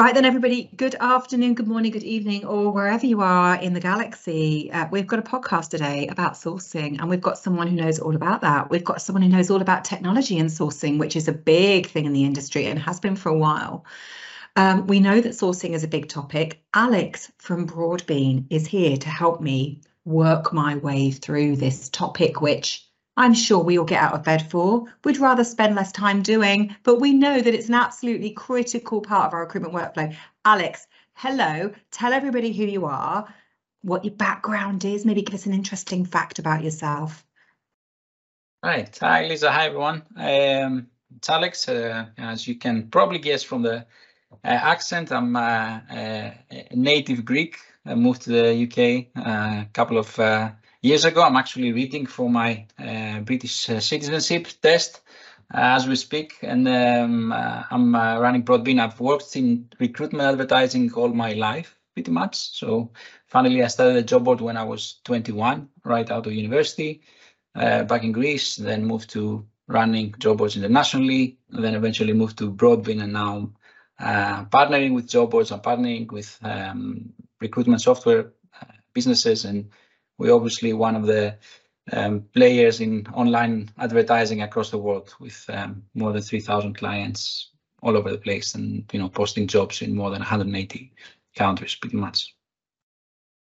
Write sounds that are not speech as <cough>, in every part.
Right then, everybody, good afternoon, good morning, good evening, or wherever you are in the galaxy. Uh, we've got a podcast today about sourcing, and we've got someone who knows all about that. We've got someone who knows all about technology and sourcing, which is a big thing in the industry and has been for a while. Um, we know that sourcing is a big topic. Alex from Broadbean is here to help me work my way through this topic, which I'm sure we all get out of bed for. We'd rather spend less time doing, but we know that it's an absolutely critical part of our recruitment workflow. Alex, hello, tell everybody who you are, what your background is, maybe give us an interesting fact about yourself. Right. Hi, Lisa. Hi, everyone. Um, it's Alex. Uh, as you can probably guess from the uh, accent, I'm uh, a native Greek. I moved to the UK uh, a couple of uh, years ago. I'm actually reading for my uh, British uh, citizenship test uh, as we speak, and um, I'm running Broadbean. I've worked in recruitment advertising all my life, pretty much. So finally, I started a job board when I was 21, right out of university, back in Greece. Then moved to running job boards internationally, and then eventually moved to Broadbean, and now uh, partnering with job boards. I'm partnering with um, recruitment software uh, businesses and we're obviously one of the um, players in online advertising across the world with um, more than 3,000 clients all over the place and you know posting jobs in more than 180 countries pretty much.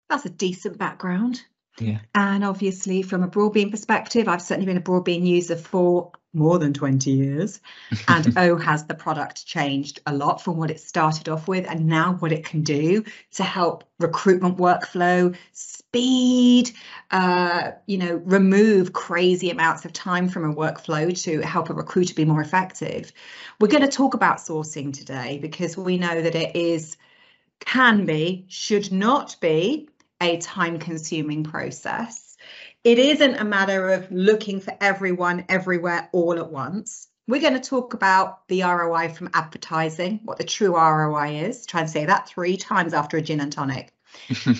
That's a decent background. Yeah. And obviously from a Broadbean perspective, I've certainly been a Broadbean user for more than 20 years. <laughs> And oh, has the product changed a lot from what it started off with and now what it can do to help recruitment workflow, speed, uh, you know, remove crazy amounts of time from a workflow to help a recruiter be more effective. We're going to talk about sourcing today because we know that it is, can be, should not be a time consuming process. It isn't a matter of looking for everyone everywhere all at once. We're going to talk about the ROI from advertising, what the true ROI is. Try and say that three times after a gin and tonic.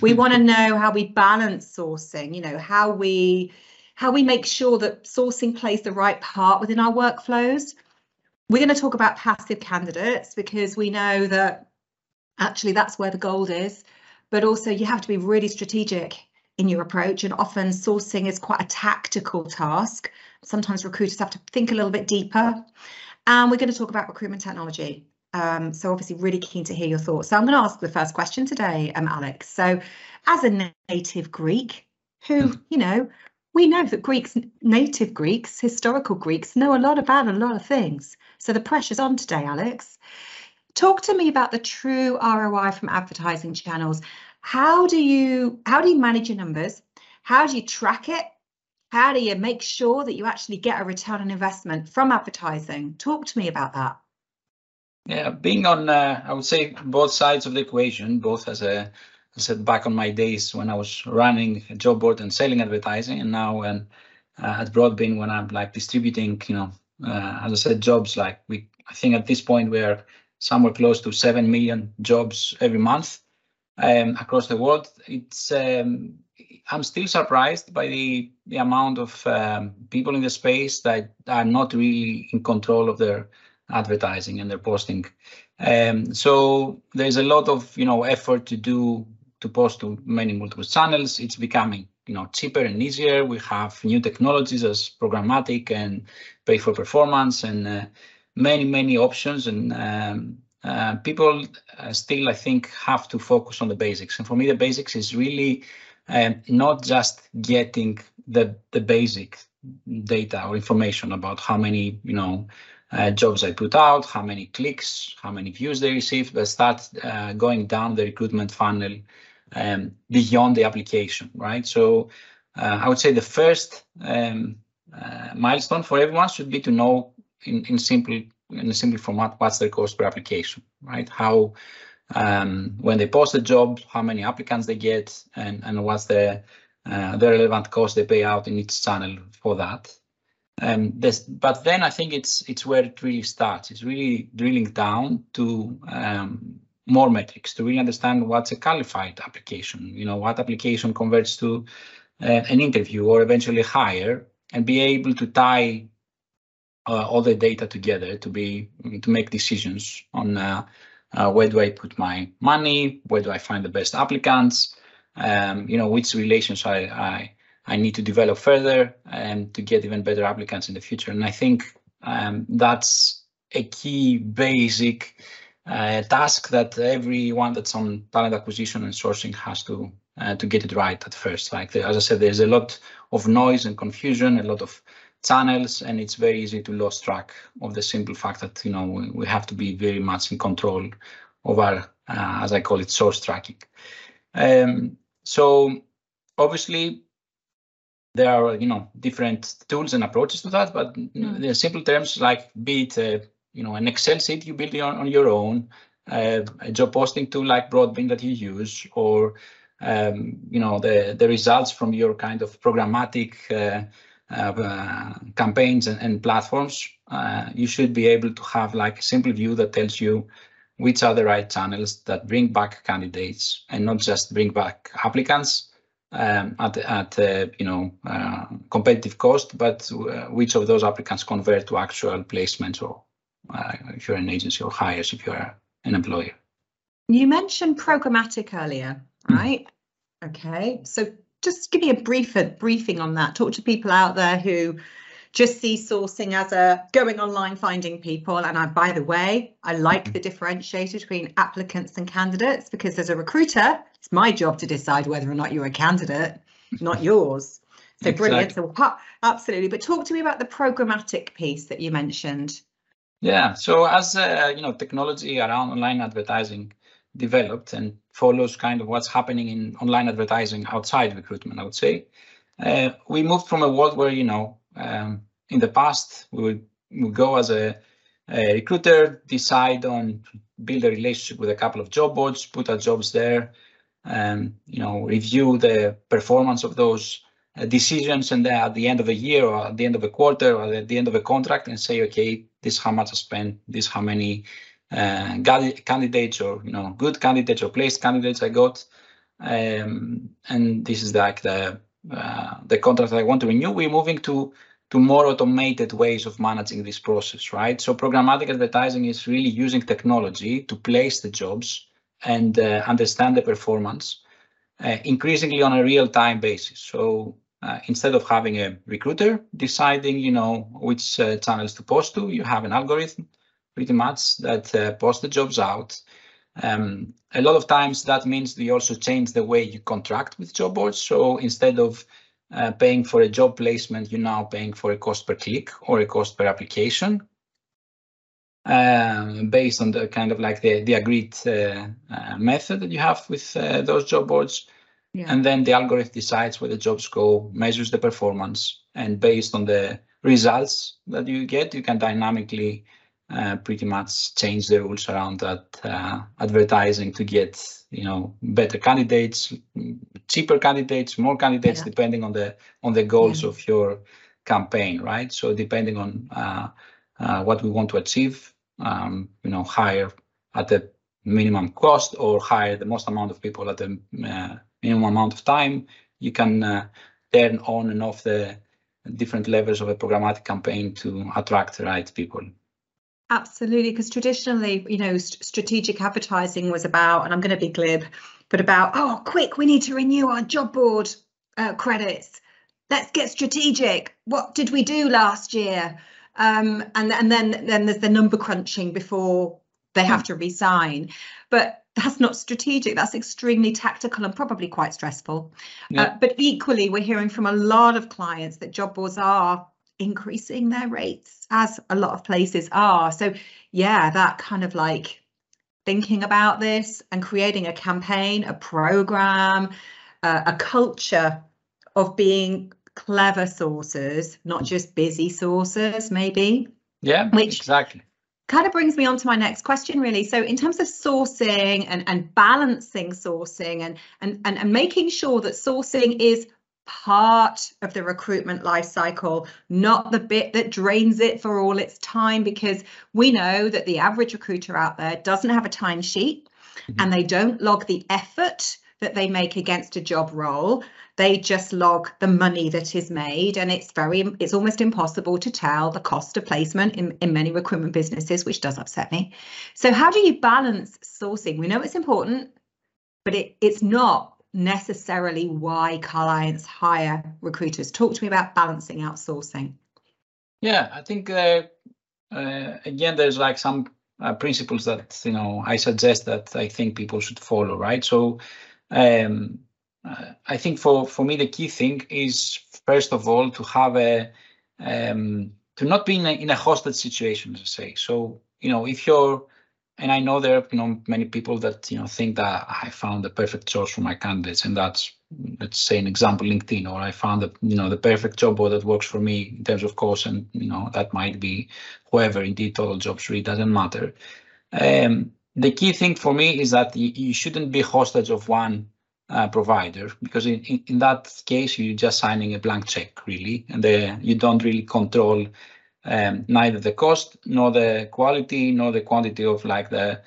we <laughs> want to know how we balance sourcing, you know, how we how we make sure that sourcing plays the right part within our workflows. We're going to talk about passive candidates because we know that actually that's where the gold is but also you have to be really strategic in your approach and often sourcing is quite a tactical task. Sometimes recruiters have to think a little bit deeper. And we're going to talk about recruitment technology. Um, so obviously really keen to hear your thoughts. So I'm going to ask the first question today, um, Alex. So as a native Greek, who, you know, we know that Greeks, native Greeks, historical Greeks, know a lot about a lot of things. So the pressure's on today, Alex. Talk to me about the true ROI from advertising channels. How do you how do you manage your numbers? How do you track it? How do you make sure that you actually get a return on investment from advertising? Talk to me about that. Yeah, being on, uh, I would say both sides of the equation, both as a, I said back on my days when I was running a job board and selling advertising, and now when uh, at Broadbean when I'm like distributing, you know, uh, as I said, jobs like we, I think at this point we're somewhere close to 7 million jobs every month um, across the world. It's um, I'm still surprised by the, the amount of um, people in the space that are not really in control of their advertising and their posting. Um, so there's a lot of you know effort to do to post to many multiple channels. It's becoming you know cheaper and easier. We have new technologies as programmatic and pay for performance and uh, many, many options and um, uh, people uh, still, I think, have to focus on the basics. And for me, the basics is really um, not just getting the the basic data or information about how many, you know, uh, jobs I put out, how many clicks, how many views they received, but start uh, going down the recruitment funnel um, beyond the application, right? So uh, I would say the first um, uh, milestone for everyone should be to know in, in simple in a simple format what's their cost per application, right? How um, when they post a job, how many applicants they get, and and what's the uh, the relevant cost they pay out in each channel for that. Um, this, but then I think it's it's where it really starts. It's really drilling down to um, more metrics to really understand what's a qualified application. You know what application converts to uh, an interview or eventually hire, and be able to tie all the data together to be to make decisions on uh, uh, where do I put my money? Where do I find the best applicants? Um, you know, which relations I, I, I need to develop further and to get even better applicants in the future. And I think um, that's a key basic uh, task that everyone that's on talent acquisition and sourcing has to uh, to get it right at first. Like the, as I said, there's a lot of noise and confusion, a lot of channels, and it's very easy to lose track of the simple fact that you know we, we have to be very much in control of our, uh, as I call it, source tracking. Um, so obviously there are you know different tools and approaches to that, but mm. the simple terms like be it uh, you know an Excel sheet you build on, on your own, uh, a job posting tool like Broadbean that you use, or um, you know the the results from your kind of programmatic uh, campaigns and, and platforms, uh, you should be able to have like a simple view that tells you which are the right channels that bring back candidates and not just bring back applicants um, at at uh, you know uh, competitive cost, but uh, which of those applicants convert to actual placements or uh, if you're an agency or hires if you're an employer. You mentioned programmatic earlier, hmm. right? Mm. Okay, so just give me a brief a briefing on that. Talk to people out there who just see sourcing as a going online finding people. And I, by the way, I like mm-hmm. the differentiator between applicants and candidates because as a recruiter, it's my job to decide whether or not you're a candidate, not yours. So exactly. brilliant. So absolutely. But talk to me about the programmatic piece that you mentioned. Yeah. So as uh, you know, technology around online advertising developed and follows kind of what's happening in online advertising outside recruitment, I would say. Uh, we moved from a world where, you know, um, in the past, we would, would go as a, a, recruiter, decide on build a relationship with a couple of job boards, put our jobs there, and you know, review the performance of those uh, decisions, and then at the end of a year or at the end of a quarter or at the end of a contract, and say, okay, this is how much I spent, this how many uh, candidates or you know good candidates or placed candidates I got, um, and this is like the uh, the contract I want to renew. We're moving to to more automated ways of managing this process, right? So programmatic advertising is really using technology to place the jobs and uh, understand the performance uh, increasingly on a real-time basis. So uh, instead of having a recruiter deciding, you know, which uh, channels to post to, you have an algorithm pretty much that uh, post the jobs out. Um, a lot of times that means we also change the way you contract with job boards. So instead of uh, paying for a job placement, you're now paying for a cost per click or a cost per application um, based on the kind of like the, the agreed uh, uh, method that you have with uh, those job boards. Yeah. And then the algorithm decides where the jobs go, measures the performance, and based on the results that you get, you can dynamically uh, pretty much change the rules around that uh, advertising to get you know better candidates cheaper candidates more candidates yeah. depending on the on the goals yeah. of your campaign right so depending on uh, uh, what we want to achieve um, you know hire at the minimum cost or hire the most amount of people at the uh, minimum amount of time you can turn on and off the different levels of a programmatic campaign to attract the right people Absolutely, because traditionally, you know, st strategic advertising was about, and I'm going to be glib, but about, oh, quick, we need to renew our job board uh, credits. Let's get strategic. What did we do last year? Um, and and then then there's the number crunching before they have to resign. But that's not strategic. That's extremely tactical and probably quite stressful. Yeah. Uh, but equally, we're hearing from a lot of clients that job boards are increasing their rates as a lot of places are. So yeah, that kind of like thinking about this and creating a campaign, a program, uh, a culture of being clever sources, not just busy sources, maybe. Yeah, which exactly. Kind of brings me on to my next question, really. So, in terms of sourcing and, and balancing sourcing and, and, and, and making sure that sourcing is part of the recruitment life cycle, not the bit that drains it for all its time, because we know that the average recruiter out there doesn't have a timesheet mm-hmm. and they don't log the effort that they make against a job role. They just log the money that is made, and it's very it's almost impossible to tell the cost of placement in, in many recruitment businesses, which does upset me. So how do you balance sourcing? We know it's important, but it, it's not necessarily why clients hire recruiters. Talk to me about balancing outsourcing. Yeah, I think uh, uh, again, there's like some uh, principles that you know I suggest that I think people should follow, right? So um, I think for for me the key thing is first of all to have a um, to not be in a, in a hostage situation, to say. So you know if you're and I know there are you know many people that you know think that I found the perfect source for my candidates, and that's let's say an example LinkedIn, or I found the you know the perfect job board that works for me in terms of course, and you know that might be whoever. Indeed, Totaljobs really doesn't matter. Um, the key thing for me is that you, you shouldn't be hostage of one uh, provider because in, in, in, that case you're just signing a blank check really, and the, you don't really control um, neither the cost nor the quality nor the quantity of like the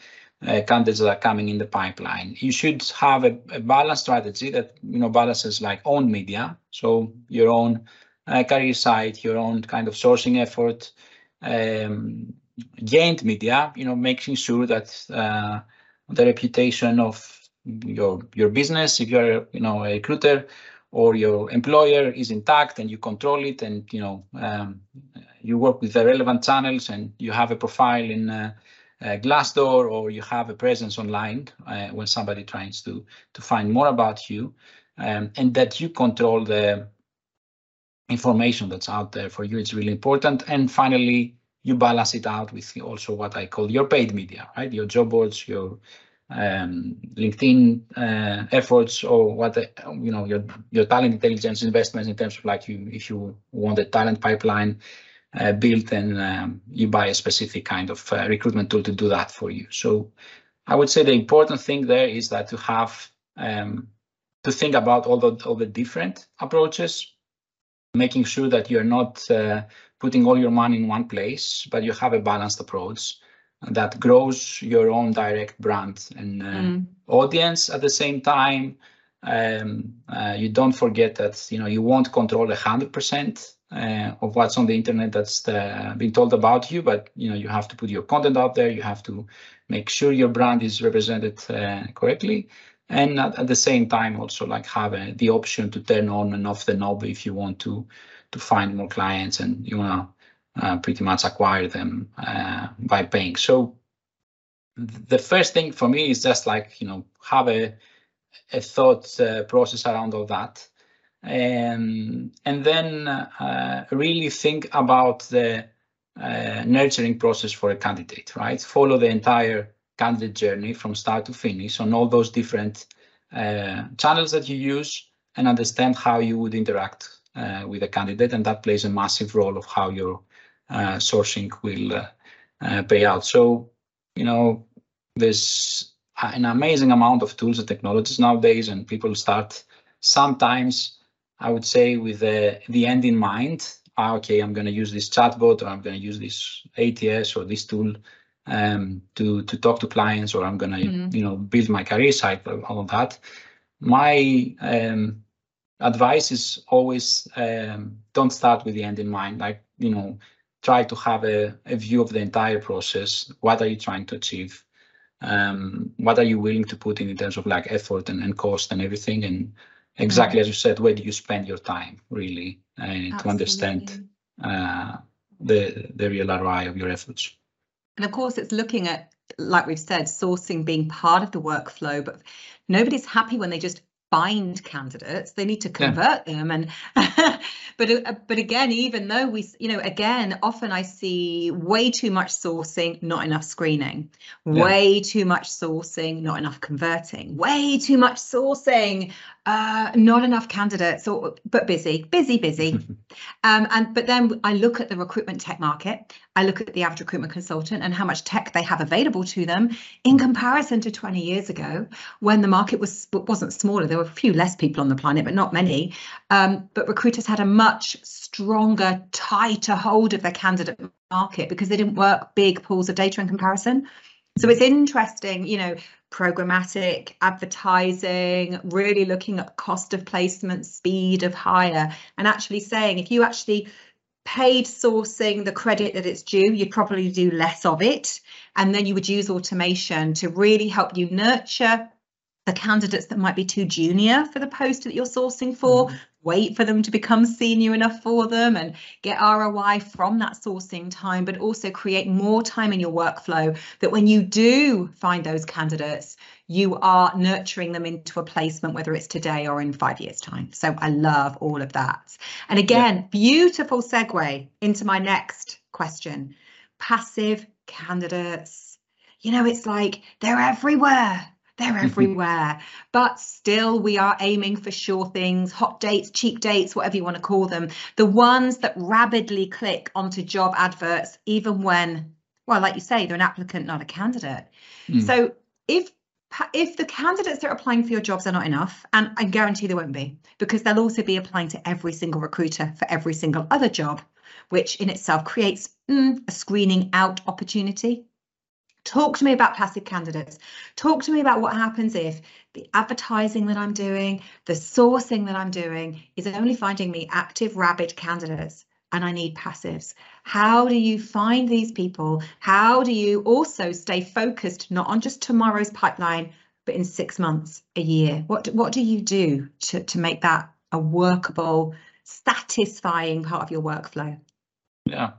uh, candidates that are coming in the pipeline. You should have a, a balanced strategy that you know balances like own media, so your own uh, career site, your own kind of sourcing effort, um, gained media. You know, making sure that uh, the reputation of your your business, if you're you know a recruiter, or your employer is intact and you control it and you know um, you work with the relevant channels and you have a profile in uh, uh, Glassdoor or you have a presence online uh, when somebody tries to to find more about you um, and that you control the information that's out there for you it's really important. And finally you balance it out with also what I call your paid media right? Your job boards your um, LinkedIn uh, efforts or what you know your your talent intelligence investments in terms of like you if you want a talent pipeline uh, built and um, you buy a specific kind of uh, recruitment tool to do that for you. So I would say the important thing there is that to have um, to think about all the all the different approaches, making sure that you're not uh, putting all your money in one place, but you have a balanced approach that grows your own direct brand and uh, mm. audience at the same time. Um, uh, you don't forget that you know you won't control a hundred percent uh, of what's on the internet that's uh, being told about you, but you know you have to put your content out there. You have to make sure your brand is represented uh, correctly, and at, at, the same time also like have a, the option to turn on and off the knob if you want to to find more clients and you want to uh, pretty much acquire them uh, by paying. So the first thing for me is just like you know have a a thought uh, process around all that, and and then uh, really think about the uh, nurturing process for a candidate. Right, follow the entire candidate journey from start to finish on all those different uh, channels that you use, and understand how you would interact with a candidate, and that plays a massive role of how your uh, sourcing will uh, uh, pay out. So, you know, there's an amazing amount of tools and technologies nowadays, and people start sometimes, I would say, with the, the end in mind. Ah, okay, I'm going to use this chatbot, or I'm going to use this ATS or this tool um, to to talk to clients, or I'm going to, mm. you know, build my career site, all of that. My um, advice is always um, don't start with the end in mind. Like, you know, try to have a, a view of the entire process. What are you trying to achieve? Um, what are you willing to put in in terms of like effort and, and cost and everything? And exactly as you said, where do you spend your time really uh, to understand uh, the the real ROI of your efforts? And of course, it's looking at, like we've said, sourcing being part of the workflow, but nobody's happy when they just find candidates they need to convert yeah. them and <laughs> but uh, but again even though we you know again often i see way too much sourcing not enough screening yeah. way too much sourcing not enough converting way too much sourcing uh, not enough candidates or but busy busy busy. <laughs> Um, and but then i look at the recruitment tech market. I look at the average recruitment consultant and how much tech they have available to them in comparison to 20 years ago when the market was wasn't smaller. There were a few less people on the planet but not many. Um, but recruiters had a much stronger tighter hold of their candidate market because they didn't work big pools of data in comparison. So it's interesting, you know, programmatic advertising, really looking at cost of placement, speed of hire, and actually saying if you actually paid sourcing the credit that it's due, you'd probably do less of it. And then you would use automation to really help you nurture the candidates that might be too junior for the post that you're sourcing for, mm-hmm. Wait for them to become senior enough for them and get ROI from that sourcing time, but also create more time in your workflow that when you do find those candidates, you are nurturing them into a placement, whether it's today or in five years' time. So I love all of that. And again, yeah. beautiful segue into my next question passive candidates. You know, it's like they're everywhere they're <laughs> everywhere. but still, we are aiming for sure things, hot dates, cheap dates, whatever you want to call them. The ones that rapidly click onto job adverts, even when, well, like you say, they're an applicant, not a candidate. Mm. So if if the candidates that are applying for your jobs are not enough, and I guarantee they won't be, because they'll also be applying to every single recruiter for every single other job, which in itself creates mm, a screening out opportunity. Talk to me about passive candidates. Talk to me about what happens if the advertising that I'm doing, the sourcing that I'm doing is only finding me active, rabid candidates and I need passives. How do you find these people? How do you also stay focused not on just tomorrow's pipeline, but in six months, a year? What, what do you do to, to make that a workable, satisfying part of your workflow? Yeah.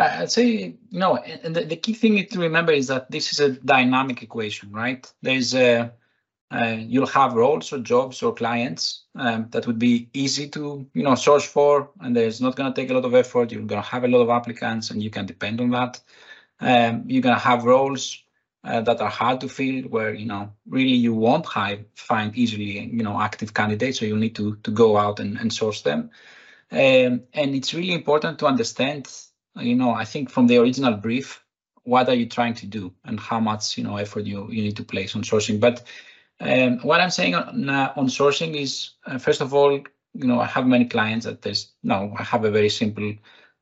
I'd say, know, and the, the, key thing to remember is that this is a dynamic equation, right? There's a, uh, you'll have roles or jobs or clients um, that would be easy to, you know, search for, and there's not going to take a lot of effort. You're going to have a lot of applicants, and you can depend on that. Um, you're going to have roles uh, that are hard to fill, where you know really you won't have, find easily, you know, active candidates, so you need to to go out and, and source them. Um, and it's really important to understand you know, I think from the original brief, what are you trying to do and how much, you know, effort you, you need to place on sourcing. But um, what I'm saying on, uh, on sourcing is, uh, first of all, you know, I have many clients that there's, no, I have a very simple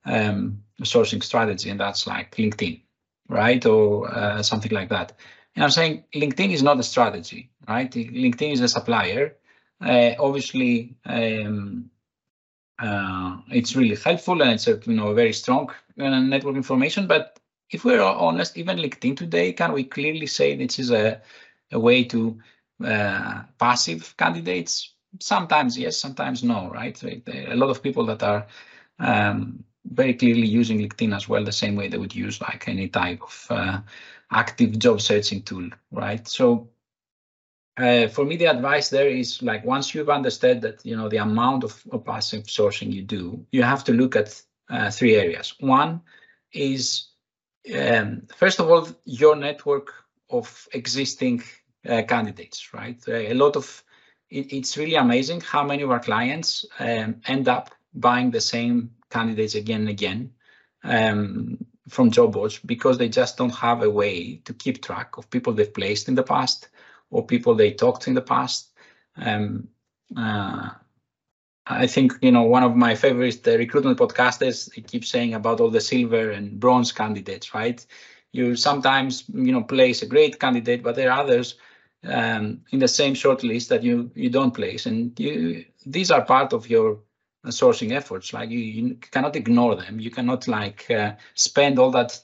um, sourcing strategy and that's like LinkedIn, right? Or uh, something like that. And I'm saying LinkedIn is not a strategy, right? LinkedIn is a supplier. Uh, obviously, um, uh, it's really helpful and it's a you know very strong uh, network information. But if we're honest, even LinkedIn today, can we clearly say this is a, a way to uh, passive candidates? Sometimes yes, sometimes no, right? A lot of people that are um, very clearly using LinkedIn as well, the same way they would use like any type of uh, active job searching tool, right? So uh, for me, the advice there is like once you've understood that you know the amount of, of passive sourcing you do, you have to look at uh, three areas. One is um, first of all your network of existing uh, candidates, right? Uh, a lot of it, it's really amazing how many of our clients um, end up buying the same candidates again and again um, from job boards because they just don't have a way to keep track of people they've placed in the past or people they talked to in the past. Um, uh, I think you know one of my favorite recruitment podcasters keeps saying about all the silver and bronze candidates, right? You sometimes you know place a great candidate, but there are others um, in the same short list that you you don't place, and you these are part of your sourcing efforts. Like you, you cannot ignore them. You cannot like uh, spend all that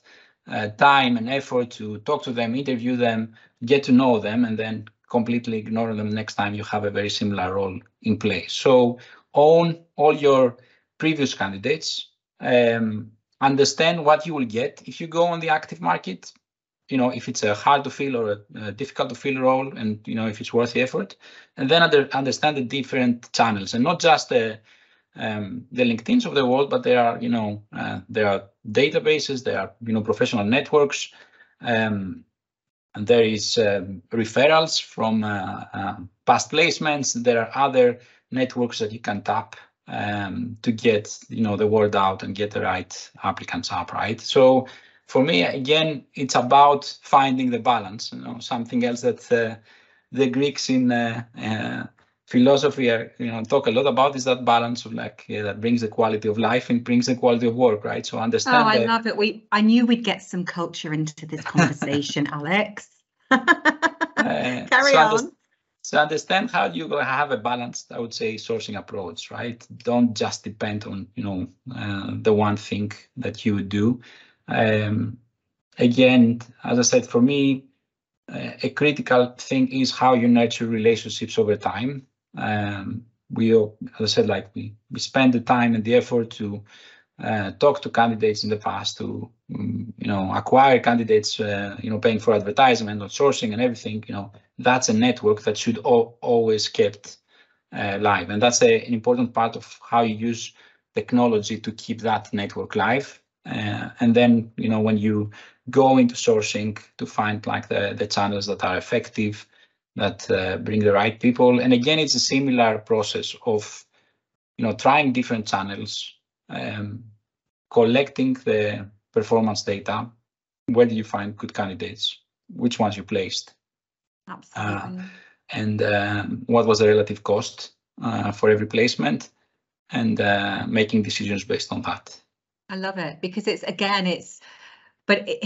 uh, time and effort to talk to them, interview them, get to know them, and then completely ignore them next time you have a very similar role in place. So own all your previous candidates, um, understand what you will get if you go on the active market, you know, if it's a hard to fill or a, a difficult to fill role and, you know, if it's worth the effort, and then under, understand the different channels and not just the, um, the LinkedIn's of the world, but there are, you know, uh, there are databases, there are, you know, professional networks, um, there is um, referrals from uh, uh, past placements. There are other networks that you can tap um, to get you know the word out and get the right applicants up, right? So for me, again, it's about finding the balance. You know, something else that uh, the Greeks in uh, uh, philosophy are, you know talk a lot about is that balance of like yeah, that brings the quality of life and brings the quality of work, right? So understand. Oh, I love it. We I knew we'd get some culture into this conversation, <laughs> Alex. uh, <laughs> Carry so on. Understand, so understand how you have a balanced, I would say, sourcing approach, right? Don't just depend on, you know, uh, the one thing that you would do. Um, again, as I said, for me, uh, a critical thing is how you nurture relationships over time. Um, we, as I said, like we, we spend the time and the effort to uh, talk to candidates in the past to, um, you know, acquire candidates, uh, you know, paying for advertisement or sourcing and everything, you know, that's a network that should al always kept uh, live. And that's a, an important part of how you use technology to keep that network live. Uh, and then, you know, when you go into sourcing to find like the, the channels that are effective, that uh, bring the right people. And again, it's a similar process of, you know, trying different channels, um, collecting the performance data. Where do you find good candidates? Which ones you placed? Absolutely. Uh, and um, what was the relative cost uh, for every placement and uh, making decisions based on that. I love it because it's again, it's, but it,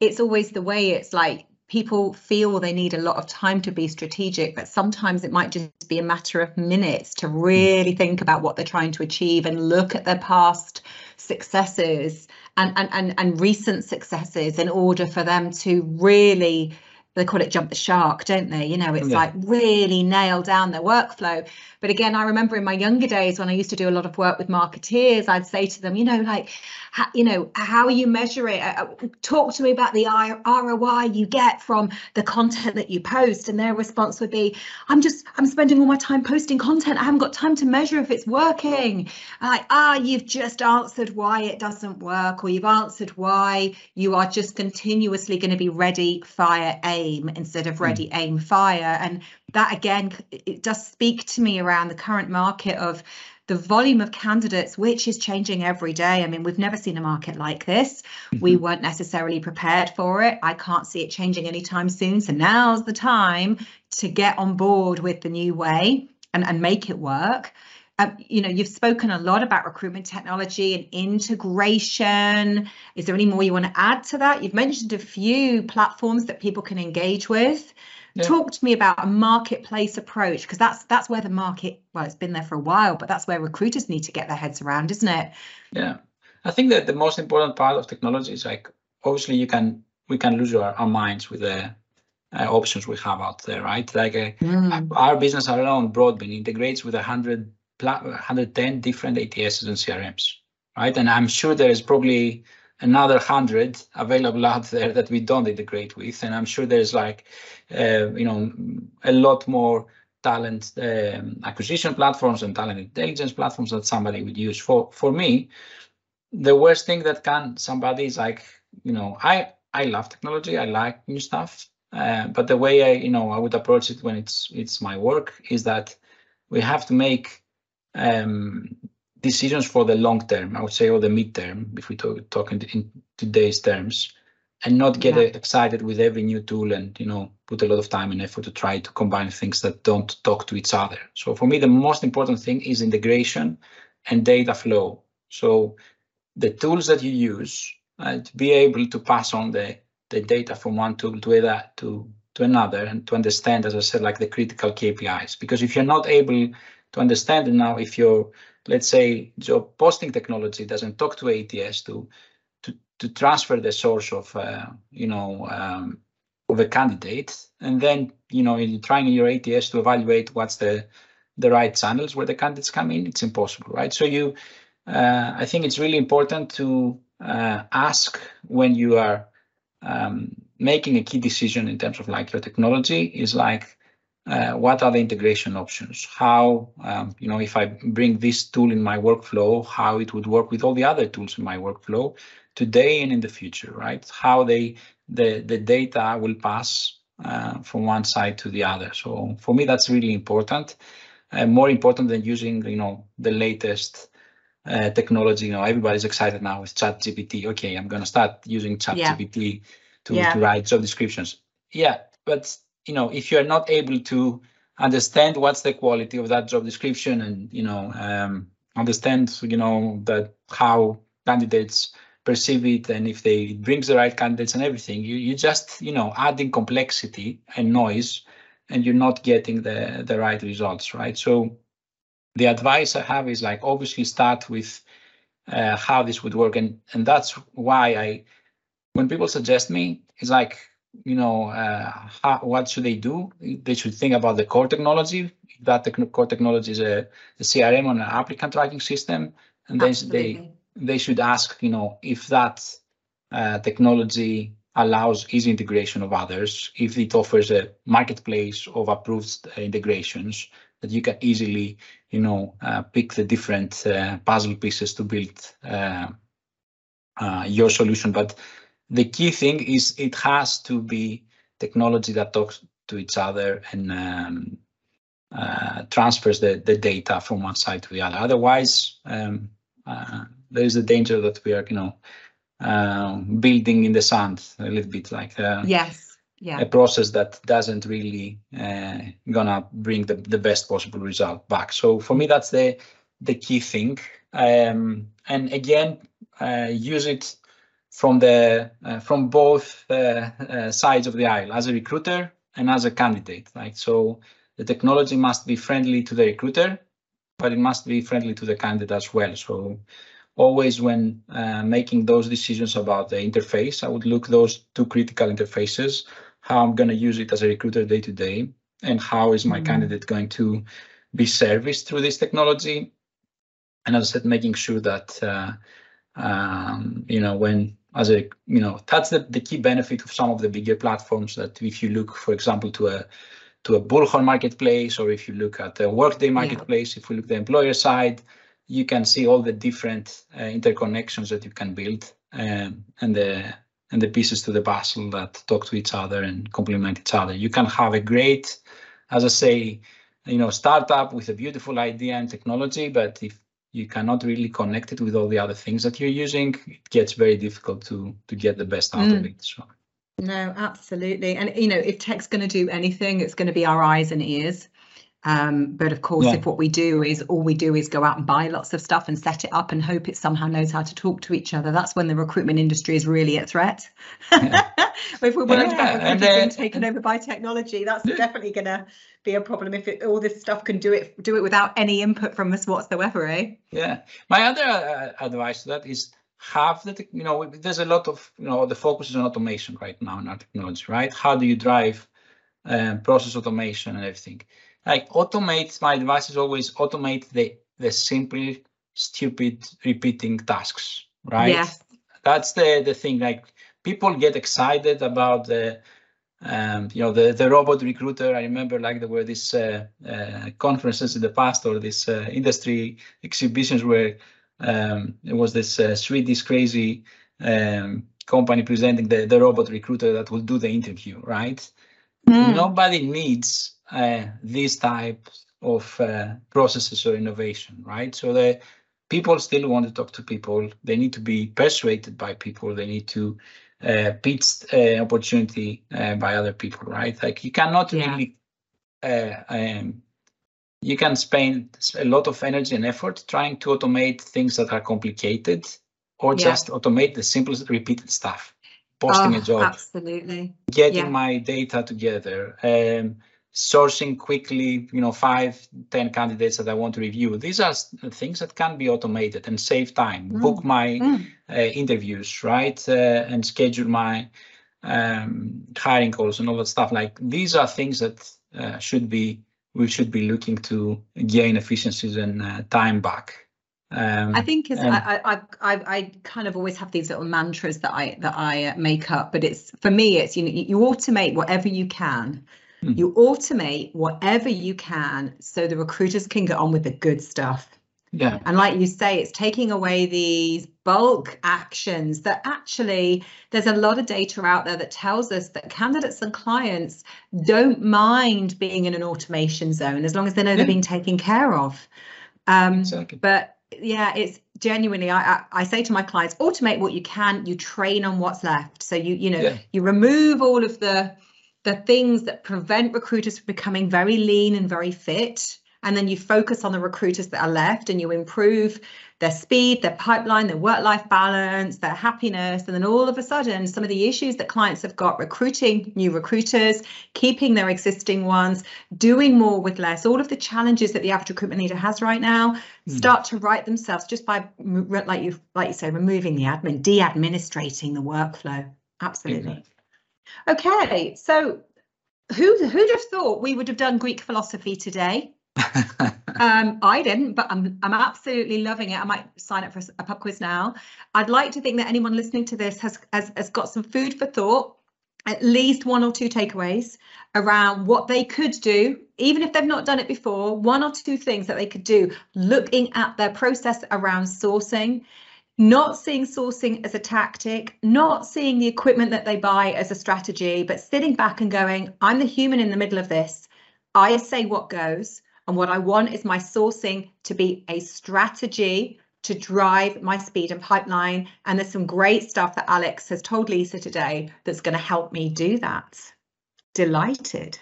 it's always the way it's like people feel they need a lot of time to be strategic, but sometimes it might just be a matter of minutes to really think about what they're trying to achieve and look at their past successes and, and, and, and recent successes in order for them to really they call it jump the shark, don't they? You know, it's yeah. like really nail down their workflow. But again, I remember in my younger days when I used to do a lot of work with marketeers, I'd say to them, you know, like, how, you know, how you measure it? Uh, talk to me about the ROI you get from the content that you post. And their response would be, I'm just, I'm spending all my time posting content. I haven't got time to measure if it's working. like, ah, you've just answered why it doesn't work, or you've answered why you are just continuously going to be ready, fire, aim instead of ready, mm. aim, fire. And that again, it does speak to me around the current market of the volume of candidates, which is changing every day. I mean, we've never seen a market like this. Mm-hmm. We weren't necessarily prepared for it. I can't see it changing anytime soon. So now's the time to get on board with the new way and, and make it work. Um, you know, you've spoken a lot about recruitment technology and integration. Is there any more you want to add to that? You've mentioned a few platforms that people can engage with. Yeah. Talk to me about a marketplace approach because that's that's where the market well it's been there for a while but that's where recruiters need to get their heads around isn't it yeah i think that the most important part of technology is like obviously you can we can lose our, our minds with the uh, options we have out there right like uh, mm. our business alone broadbean integrates with a 100 110 different ATSs and crms right and i'm sure there is probably another hundred available out there that we don't integrate with. And I'm sure there's like, uh, you know, a lot more talent um, acquisition platforms and talent intelligence platforms that somebody would use. For for me, the worst thing that can somebody is like, you know, I I love technology. I like new stuff. Uh, but the way I, you know, I would approach it when it's it's my work is that we have to make um, decisions for the long term, I would say, or the midterm, if we talk, talk in, in today's terms, and not get yeah. excited with every new tool and you know put a lot of time and effort to try to combine things that don't talk to each other. So for me, the most important thing is integration and data flow. So the tools that you use uh, to be able to pass on the the data from one tool to other to to another and to understand, as I said, like the critical KPIs. Because if you're not able to understand now, if you're let's say job posting technology doesn't talk to ATS to to to transfer the source of uh, you know um, of a candidate, and then you know you're trying your ATS to evaluate what's the the right channels where the candidates come in. It's impossible, right? So you, uh, I think it's really important to uh, ask when you are um, making a key decision in terms of like your technology is like uh, what are the integration options? How, um, you know, if I bring this tool in my workflow, how it would work with all the other tools in my workflow today and in the future, right? How they the the data will pass uh, from one side to the other. So for me, that's really important. Uh, more important than using, you know, the latest uh, technology. You know, everybody's excited now with ChatGPT. Okay, I'm going to start using ChatGPT yeah. to, yeah. to write job descriptions. Yeah, but you know, if you're not able to understand what's the quality of that job description and, you know, um, understand, you know, that how candidates perceive it and if they brings the right candidates and everything, you, you just, you know, adding complexity and noise and you're not getting the the right results, right? So the advice I have is like obviously start with uh, how this would work, and and that's why I when people suggest me, it's like you know uh, how, what should they do? They should think about the core technology. That the core technology is a, a CRM or an applicant tracking system, and then they they should ask you know if that uh, technology allows easy integration of others, if it offers a marketplace of approved uh, integrations that you can easily, you know, uh, pick the different uh, puzzle pieces to build uh, uh, your solution. But the key thing is it has to be technology that talks to each other and um, uh, transfers the, the data from one side to the other. Otherwise, um, there is a danger that we are, you know, um, building in the sand a little bit like uh, yes. Yeah. a process that doesn't really uh, gonna bring the, the best possible result back. So for me that's the the key thing. Um, and again uh, use it from the uh, from both uh, uh, sides of the aisle as a recruiter and as a candidate right so the technology must be friendly to the recruiter but it must be friendly to the candidate as well so always when uh, making those decisions about the interface, I would look those two critical interfaces, how I'm going to use it as a recruiter day to day, and how is my mm -hmm. candidate going to be serviced through this technology. And as I said, making sure that, uh, um, you know, when as a, you know, that's the, the key benefit of some of the bigger platforms that if you look, for example, to a to a Bullhorn marketplace, or if you look at the Workday marketplace, yeah. if we look the employer side, you can see all the different uh, interconnections that you can build um, and the and the pieces to the puzzle that talk to each other and complement each other. You can have a great, as I say, you know, startup with a beautiful idea and technology, but if you cannot really connect it with all the other things that you're using, it gets very difficult to to get the best out mm. of it. So. No, absolutely. And you know, if tech's going to do anything, it's going to be our eyes and ears. Um, but of course, yeah. if what we do is all we do is go out and buy lots of stuff and set it up and hope it somehow knows how to talk to each other, that's when the recruitment industry is really at threat. Yeah. <laughs> if we're worried yeah, about recruitment being taken over by technology, that's definitely going to be a problem. If it, all this stuff can do it, do it without any input from us whatsoever, eh? Yeah. My other uh, advice to that is have the you know there's a lot of you know the focus is on automation right now in our technology, right? How do you drive um, process automation and everything? Like automate my advice is always automate the the simple stupid repeating tasks right yeah. that's the the thing like people get excited about the um, you know the the robot recruiter i remember like there were these uh, uh, conferences in the past or these uh, industry exhibitions where um, it was this uh, swedish crazy um, company presenting the, the robot recruiter that will do the interview right mm. nobody needs these types of uh, processes or innovation, right? So the people still want to talk to people. They need to be persuaded by people. They need to uh, pitch uh, opportunity uh, by other people, right? Like you cannot yeah. really, uh, um, you can spend a lot of energy and effort trying to automate things that are complicated or yeah. just automate the simplest repeated stuff posting oh, a job absolutely getting yeah. my data together um, sourcing quickly, you know, five, ten candidates that I want to review. These are things that can be automated and save time. Mm. Book my mm. uh, interviews, right, uh, and schedule my um, hiring calls and all that stuff. Like these are things that uh, should be we should be looking to gain efficiencies and uh, time back. Um, I think is um, I, I I I kind of always have these little mantras that I that I uh, make up, but it's for me it's you know you automate whatever you can Mm. You automate whatever you can so the recruiters can get on with the good stuff. Yeah. And like you say, it's taking away these bulk actions that actually there's a lot of data out there that tells us that candidates and clients don't mind being in an automation zone as long as they know yeah. they're being taken care of. Um, exactly. But yeah, it's genuinely I, I, I say to my clients, automate what you can. You train on what's left. So you you know yeah. you remove all of the the things that prevent recruiters from becoming very lean and very fit and then you focus on the recruiters that are left and you improve their speed, their pipeline, their work-life balance, their happiness, and then all of a sudden, some of the issues that clients have got recruiting new recruiters, keeping their existing ones, doing more with less, all of the challenges that the average recruitment leader has right now mm. start to write themselves just by like you like you say, removing the admin, de-administrating the workflow. Absolutely. Okay, so who who'd have thought we would have done Greek philosophy today? <laughs> um, I didn't, but I'm I'm absolutely loving it. I might sign up for a pub quiz now. I'd like to think that anyone listening to this has has, has got some food for thought, at least one or two takeaways around what they could do, even if they've not done it before. One or two things that they could do, looking at their process around sourcing not seeing sourcing as a tactic, not seeing the equipment that they buy as a strategy, but sitting back and going, I'm the human in the middle of this. I say what goes. And what I want is my sourcing to be a strategy to drive my speed and pipeline. And there's some great stuff that Alex has told Lisa today that's going to help me do that. Delighted.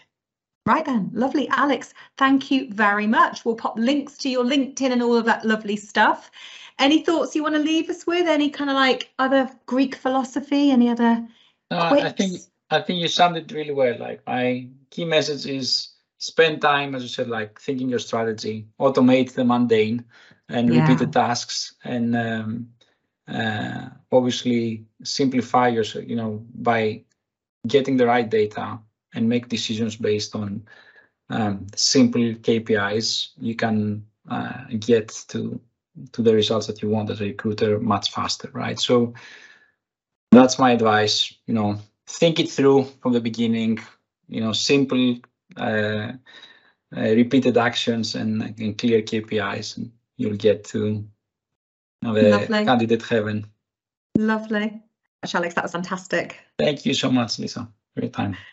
Right then, lovely. Alex, thank you very much. We'll pop links to your LinkedIn and all of that lovely stuff. Any thoughts you want to leave us with? Any kind of like other Greek philosophy? Any other? Uh, I think I think you summed it really well. Like my key message is spend time, as you said, like thinking your strategy, automate the mundane, and yeah. repeat the tasks, and um, uh, obviously simplify your, you know, by getting the right data and make decisions based on um, simple KPIs. You can uh, get to to the results that you want as a recruiter much faster, right? So that's my advice. You know, think it through from the beginning. You know, simple, uh, uh, repeated actions and, and, clear KPIs, and you'll get to you know, the Lovely. candidate heaven. Lovely. Alex, that was fantastic. Thank you so much, Lisa, for your time.